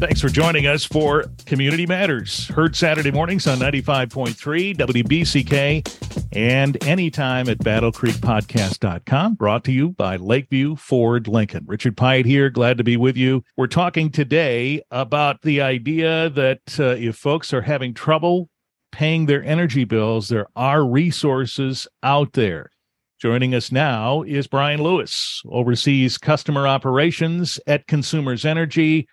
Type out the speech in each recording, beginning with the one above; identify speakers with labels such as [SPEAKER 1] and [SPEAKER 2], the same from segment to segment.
[SPEAKER 1] Thanks for joining us for Community Matters. Heard Saturday mornings on 95.3 WBCK and anytime at battlecreekpodcast.com. Brought to you by Lakeview Ford Lincoln. Richard Piet here. Glad to be with you. We're talking today about the idea that uh, if folks are having trouble paying their energy bills, there are resources out there. Joining us now is Brian Lewis, oversees customer operations at Consumers Energy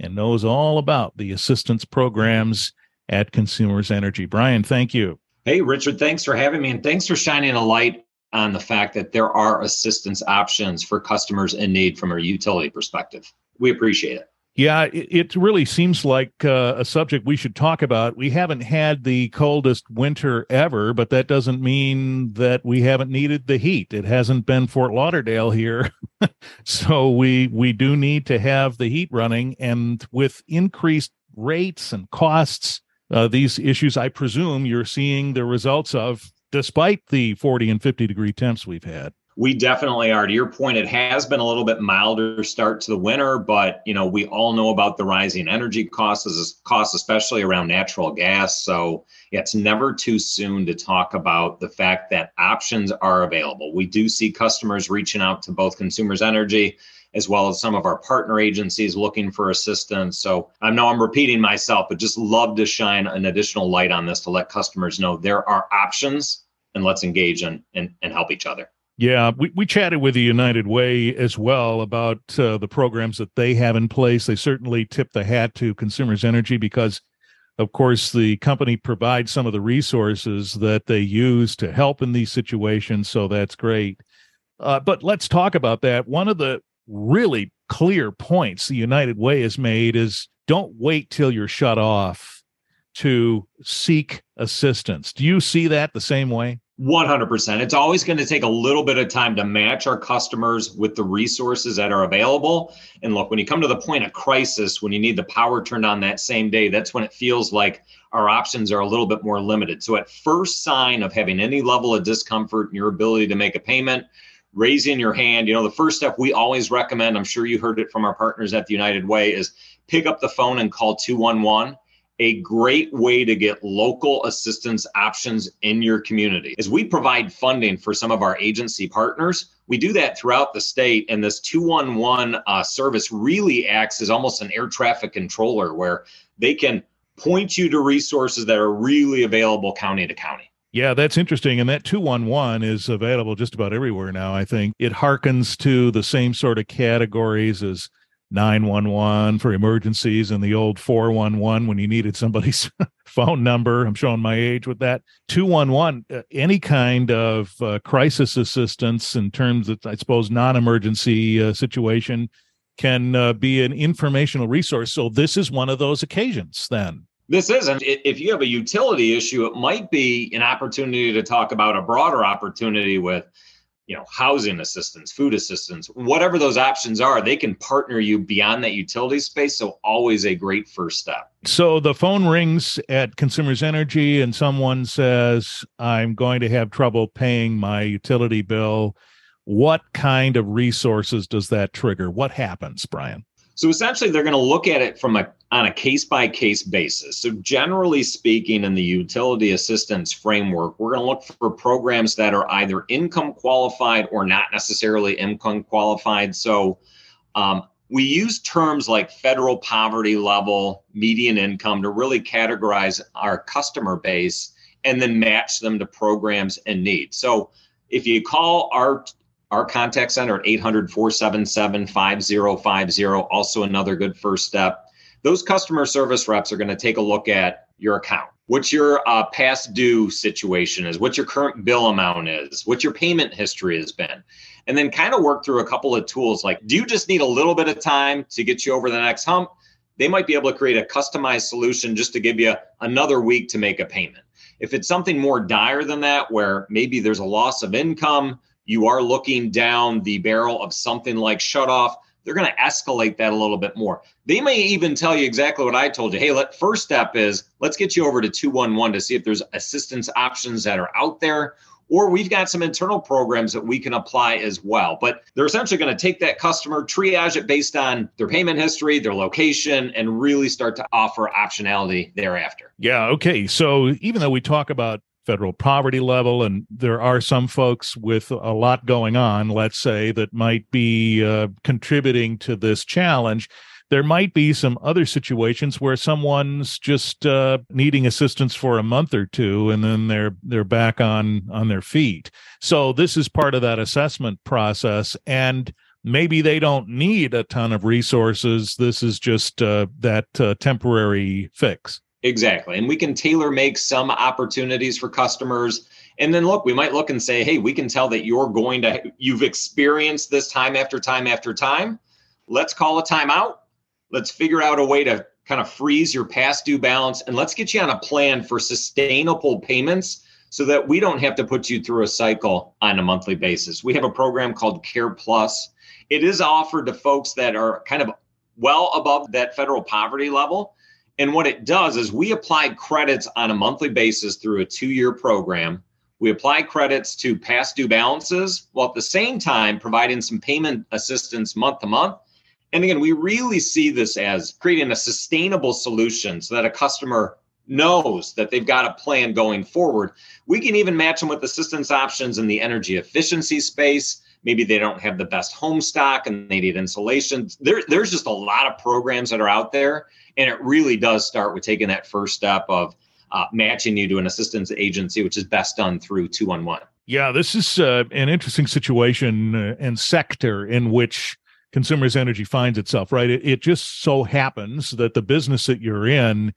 [SPEAKER 1] and knows all about the assistance programs at Consumers Energy. Brian, thank you.
[SPEAKER 2] Hey, Richard, thanks for having me and thanks for shining a light on the fact that there are assistance options for customers in need from a utility perspective. We appreciate it.
[SPEAKER 1] Yeah, it, really seems like uh, a subject we should talk about. We haven't had the coldest winter ever, but that doesn't mean that we haven't needed the heat. It hasn't been Fort Lauderdale here, so we we do need to have the heat running. And with increased rates and costs, uh, these issues, I presume, you're seeing the results of, despite the 40 and 50 degree temps we've had
[SPEAKER 2] we definitely are to your point it has been a little bit milder start to the winter but you know we all know about the rising energy costs costs especially around natural gas. So it's never too soon to talk about the fact that options are available. We do see customers reaching out to both consumers energy as well as some of our partner agencies looking for assistance. So i know i'm repeating myself but just love to shine an additional light on this to let customers know there are options and let's engage and, and, and help each other
[SPEAKER 1] yeah, we, we chatted with the United Way as well about uh, the programs that they have in place. They certainly tip the hat to Consumers Energy because, of course, the company provides some of the resources that they use to help in these situations. So that's great. Uh, but let's talk about that. One of the really clear points the United Way has made is don't wait till you're shut off to seek assistance. Do you see that the same way?
[SPEAKER 2] 100%. It's always going to take a little bit of time to match our customers with the resources that are available. And look, when you come to the point of crisis, when you need the power turned on that same day, that's when it feels like our options are a little bit more limited. So, at first sign of having any level of discomfort in your ability to make a payment, raising your hand, you know, the first step we always recommend, I'm sure you heard it from our partners at the United Way, is pick up the phone and call 211 a great way to get local assistance options in your community As we provide funding for some of our agency partners we do that throughout the state and this 211 uh, service really acts as almost an air traffic controller where they can point you to resources that are really available county to county
[SPEAKER 1] yeah, that's interesting. And that 211 is available just about everywhere now, I think. It harkens to the same sort of categories as 911 for emergencies and the old 411 when you needed somebody's phone number. I'm showing my age with that. 211, uh, any kind of uh, crisis assistance in terms of, I suppose, non emergency uh, situation can uh, be an informational resource. So this is one of those occasions then.
[SPEAKER 2] This isn't. If you have a utility issue, it might be an opportunity to talk about a broader opportunity with you know housing assistance food assistance whatever those options are they can partner you beyond that utility space. So always a great first step.
[SPEAKER 1] So the phone rings at consumers energy and someone says i'm going to have trouble paying my utility bill. What kind of resources does that trigger? What happens brian
[SPEAKER 2] so essentially, they're going to look at it from a on a case by case basis. So generally speaking, in the utility assistance framework, we're going to look for programs that are either income qualified or not necessarily income qualified. So um, we use terms like federal poverty level, median income to really categorize our customer base and then match them to programs and needs. So if you call our our contact center at 800 477 5050. Also, another good first step. Those customer service reps are going to take a look at your account. What your uh, past due situation is, what your current bill amount is, what your payment history has been, and then kind of work through a couple of tools like do you just need a little bit of time to get you over the next hump? They might be able to create a customized solution just to give you another week to make a payment. If it's something more dire than that, where maybe there's a loss of income, you are looking down the barrel of something like shut off, they're going to escalate that a little bit more. They may even tell you exactly what I told you. Hey, let first step is let's get you over to 211 to see if there's assistance options that are out there or we've got some internal programs that we can apply as well. But they're essentially going to take that customer, triage it based on their payment history, their location, and really start to offer optionality thereafter.
[SPEAKER 1] Yeah. Okay. So even though we talk about federal poverty level. And there are some folks with a lot going on, let's say, that might be uh, contributing to this challenge. There might be some other situations where someone's just uh, needing assistance for a month or two, and then they're they're back on on their feet. So this is part of that assessment process, and maybe they don't need a ton of resources. This is just uh, that uh, temporary fix.
[SPEAKER 2] Exactly. And we can tailor make some opportunities for customers. And then look, we might look and say, hey, we can tell that you're going to, you've experienced this time after time after time. Let's call a timeout. Let's figure out a way to kind of freeze your past due balance and let's get you on a plan for sustainable payments so that we don't have to put you through a cycle on a monthly basis. We have a program called Care Plus. It is offered to folks that are kind of well above that federal poverty level and what it does is we apply credits on a monthly basis through a two year program. We apply credits to past due balances while at the same time providing some payment assistance month to month. And again, we really see this as creating a sustainable solution so that a customer knows that they've got a plan going forward. We can even match them with assistance options in the energy efficiency space. Maybe they don't have the best home stock and they need insulation. There, there's just a lot of programs that are out there and it really does start with taking that first step of uh, matching you to an assistance agency, which is best done through 211.
[SPEAKER 1] Yeah, this is uh, an interesting situation uh, and sector in which consumers energy finds itself, right? It, it, just so happens that the business that you're in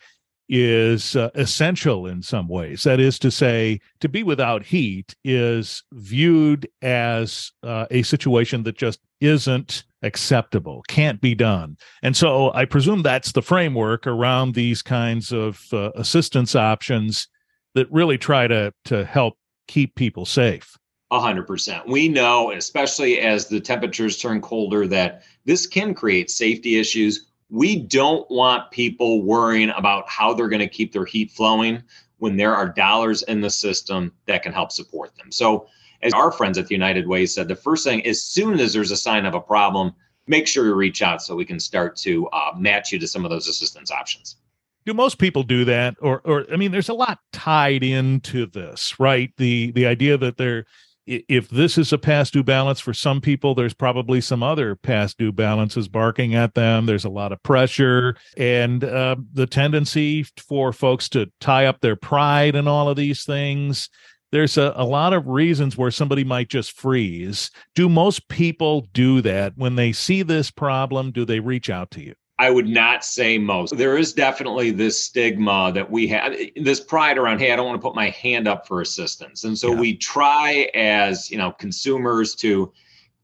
[SPEAKER 1] is uh, essential in some ways. That is to say, to be without heat is viewed as uh, a situation that just isn't acceptable, can't be done. And so I presume that's the framework around these kinds of uh, assistance options that really try to to help keep people safe.
[SPEAKER 2] A hundred percent. We know, especially as the temperatures turn colder, that this can create safety issues. We don't want people worrying about how they're going to keep their heat flowing when there are dollars in the system that can help support them. So as our friends at the United Way said, the first thing, as soon as there's a sign of a problem, make sure you reach out so we can start to uh, match you to some of those assistance options.
[SPEAKER 1] Do most people do that, or, or I mean, there's a lot tied into this, right? The the idea that there, if this is a past due balance for some people, there's probably some other past due balances barking at them. There's a lot of pressure, and uh, the tendency for folks to tie up their pride in all of these things there's a, a lot of reasons where somebody might just freeze. Do most people do that when they see this problem? Do they reach out to you?
[SPEAKER 2] I would not say most. There is definitely this stigma that we have, this pride around, hey, I don't want to put my hand up for assistance. And so yeah. we try as, you know, consumers to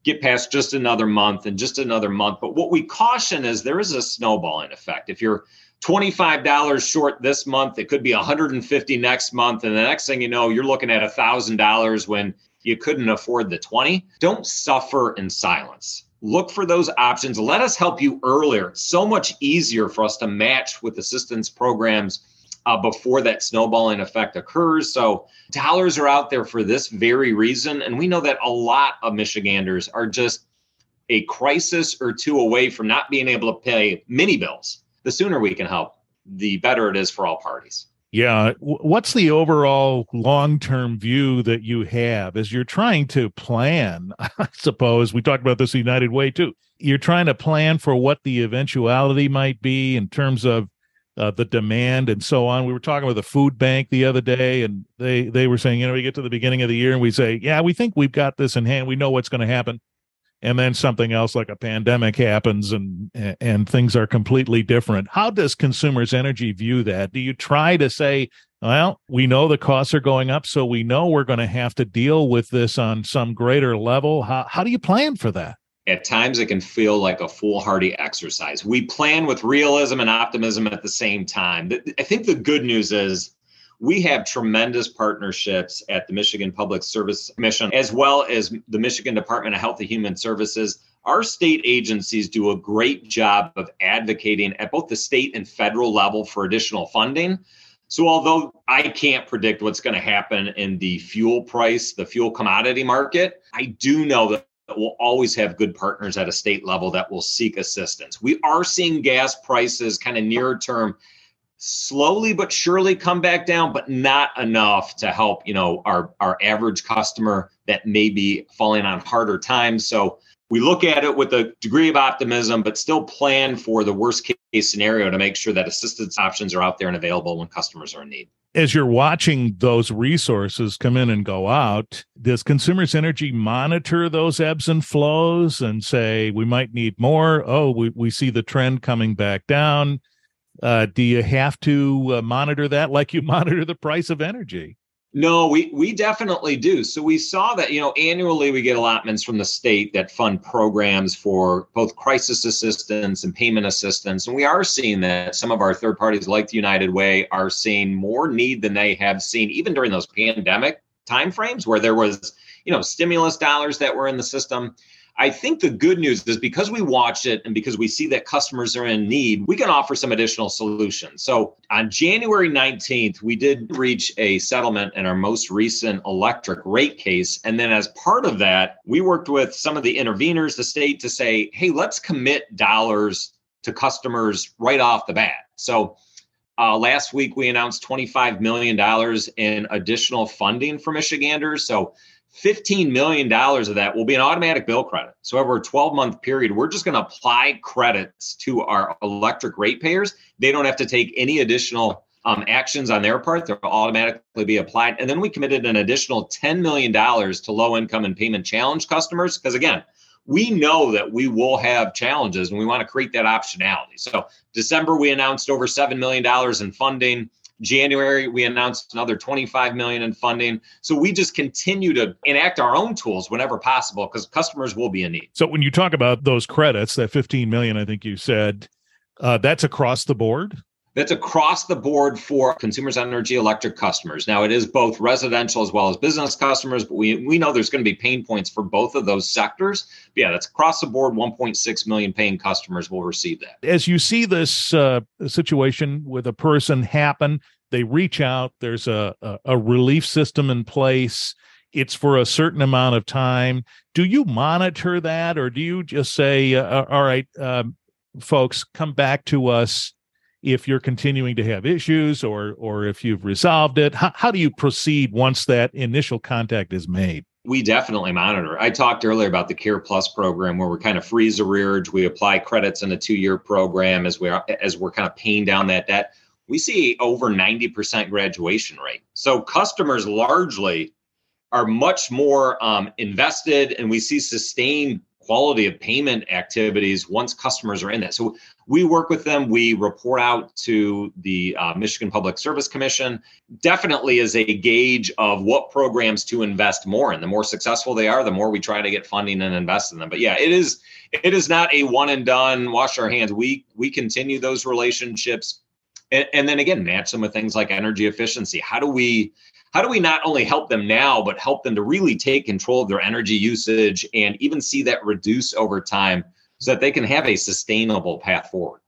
[SPEAKER 2] get past just another month and just another month. But what we caution is there is a snowballing effect. If you're $25 short this month. It could be 150 next month. And the next thing you know, you're looking at $1,000 when you couldn't afford the 20. Don't suffer in silence. Look for those options. Let us help you earlier. So much easier for us to match with assistance programs uh, before that snowballing effect occurs. So dollars are out there for this very reason. And we know that a lot of Michiganders are just a crisis or two away from not being able to pay mini bills the sooner we can help, the better it is for all parties.
[SPEAKER 1] Yeah. What's the overall long term view that you have as you're trying to plan? I suppose we talked about this United Way too. You're trying to plan for what the eventuality might be in terms of uh, the demand and so on. We were talking with a food bank the other day, and they they were saying, you know, we get to the beginning of the year and we say, yeah, we think we've got this in hand. We know what's going to happen and then something else like a pandemic happens and and things are completely different. How does consumers energy view that? Do you try to say well we know the costs are going up so we know we're going to have to deal with this on some greater level how, how do you plan for that?
[SPEAKER 2] At times it can feel like a foolhardy exercise. We plan with realism and optimism at the same time. I think the good news is we have tremendous partnerships at the Michigan Public Service Commission, as well as the Michigan Department of Health and Human Services. Our state agencies do a great job of advocating at both the state and federal level for additional funding. So, although I can't predict what's going to happen in the fuel price, the fuel commodity market, I do know that we'll always have good partners at a state level that will seek assistance. We are seeing gas prices kind of near term slowly but surely come back down, but not enough to help, you know, our our average customer that may be falling on harder times. So we look at it with a degree of optimism, but still plan for the worst case scenario to make sure that assistance options are out there and available when customers are in need.
[SPEAKER 1] As you're watching those resources come in and go out, does Consumers Energy monitor those ebbs and flows and say, we might need more? Oh, we, we see the trend coming back down. Uh, do you have to uh, monitor that like you monitor the price of energy?
[SPEAKER 2] No, we we definitely do. So we saw that, you know, annually we get allotments from the state that fund programs for both crisis assistance and payment assistance. And we are seeing that some of our third parties like the United Way are seeing more need than they have seen even during those pandemic timeframes where there was, you know, stimulus dollars that were in the system. I think the good news is because we watch it and because we see that customers are in need, we can offer some additional solutions. So on January 19th, we did reach a settlement in our most recent electric rate case. And then as part of that, we worked with some of the interveners, the state, to say, hey, let's commit dollars to customers right off the bat. So uh, last week, we announced $25 million in additional funding for Michiganders. So $15 million of that will be an automatic bill credit. So over a 12 month period, we're just going to apply credits to our electric ratepayers. They don't have to take any additional um, actions on their part. They'll automatically be applied. And then we committed an additional $10 million to low income and payment challenge customers. Because again, we know that we will have challenges and we want to create that optionality. So December, we announced over $7 million in funding. January, we announced another 25 million in funding. So we just continue to enact our own tools whenever possible because customers will be in need.
[SPEAKER 1] So when you talk about those credits, that 15 million, I think you said, uh, that's across the board.
[SPEAKER 2] That's across the board for consumers energy electric customers. Now it is both residential as well as business customers, but we, we know there's going to be pain points for both of those sectors. But yeah, that's across the board. 1.6 million paying customers will receive that.
[SPEAKER 1] As you see this uh, situation with a person happen, they reach out. There's a, a, a relief system in place. It's for a certain amount of time. Do you monitor that, or do you just say, uh, "All right, um, folks, come back to us"? If you're continuing to have issues or or if you've resolved it how, how do you proceed once that initial contact is made
[SPEAKER 2] we definitely monitor. I talked earlier about the Care Plus program where we're kind of freeze arrearage. We apply credits in a two-year program as we're as we're kind of paying down that debt. We see over 90% graduation rate. So customers largely are much more um, invested, and we see sustained quality of payment activities once customers are in that. So we work with them. We report out to the uh, Michigan Public Service Commission. Definitely is a gauge of what programs to invest more in. The more successful they are, the more we try to get funding and invest in them. But yeah, it is it is not a one and done. Wash our hands. We we continue those relationships. And, and then again, match them with things like energy efficiency. How do we how do we not only help them now, but help them to really take control of their energy usage and even see that reduce over time so that they can have a sustainable path forward?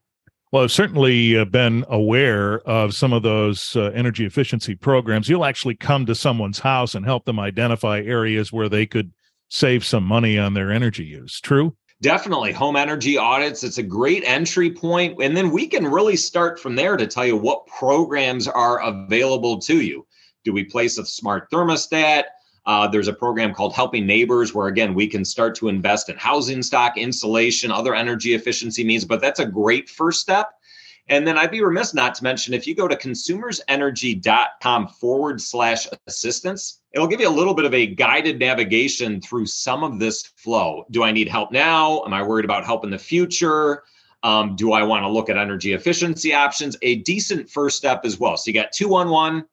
[SPEAKER 1] Well, I've certainly uh, been aware of some of those uh, energy efficiency programs. You'll actually come to someone's house and help them identify areas where they could save some money on their energy use. True?
[SPEAKER 2] Definitely. Home energy audits, it's a great entry point. And then we can really start from there to tell you what programs are available to you. Do we place a smart thermostat? Uh, there's a program called Helping Neighbors, where again, we can start to invest in housing stock, insulation, other energy efficiency means, but that's a great first step. And then I'd be remiss not to mention if you go to consumersenergy.com forward slash assistance, it'll give you a little bit of a guided navigation through some of this flow. Do I need help now? Am I worried about help in the future? Um, do I want to look at energy efficiency options? A decent first step as well. So you got 211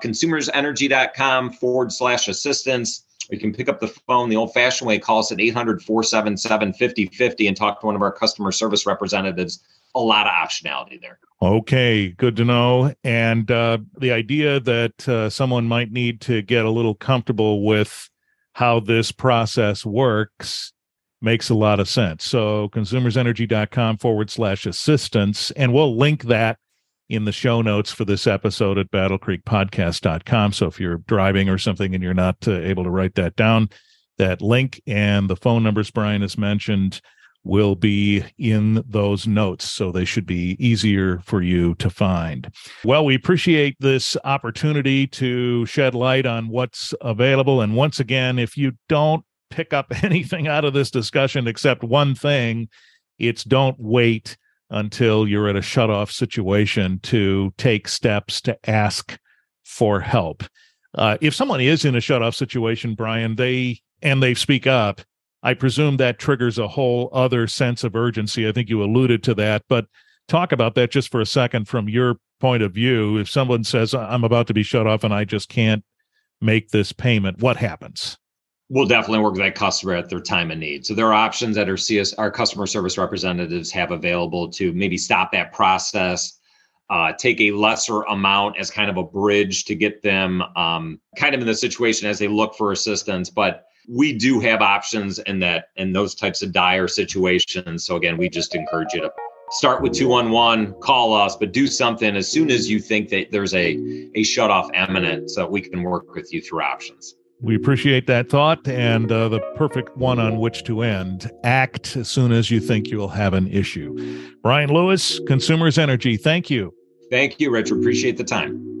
[SPEAKER 2] consumersenergy.com forward slash assistance. You can pick up the phone the old fashioned way, call us at 800 477 5050 and talk to one of our customer service representatives. A lot of optionality there.
[SPEAKER 1] Okay, good to know. And uh, the idea that uh, someone might need to get a little comfortable with how this process works makes a lot of sense. So, consumersenergy.com forward slash assistance. And we'll link that in the show notes for this episode at battlecreekpodcast.com. So if you're driving or something and you're not uh, able to write that down, that link and the phone numbers Brian has mentioned will be in those notes. So they should be easier for you to find. Well, we appreciate this opportunity to shed light on what's available. And once again, if you don't pick up anything out of this discussion except one thing, it's don't wait until you're at a shutoff situation to take steps to ask for help. Uh, if someone is in a shutoff situation, Brian, they and they speak up, I presume that triggers a whole other sense of urgency. I think you alluded to that, but talk about that just for a second from your point of view. If someone says, I'm about to be shut off and I just can't make this payment, what happens?
[SPEAKER 2] We'll definitely work with that customer at their time of need. So there are options that our CS, our customer service representatives have available to maybe stop that process, uh, take a lesser amount as kind of a bridge to get them um, kind of in the situation as they look for assistance. But we do have options in that in those types of dire situations. So again, we just encourage you to start with 211, call us, but do something as soon as you think that there's a a shut off imminent so we can work with you through options.
[SPEAKER 1] We appreciate that thought and uh, the perfect one on which to end. Act as soon as you think you'll have an issue. Brian Lewis, Consumers Energy, thank you.
[SPEAKER 2] Thank you, Richard. Appreciate the time.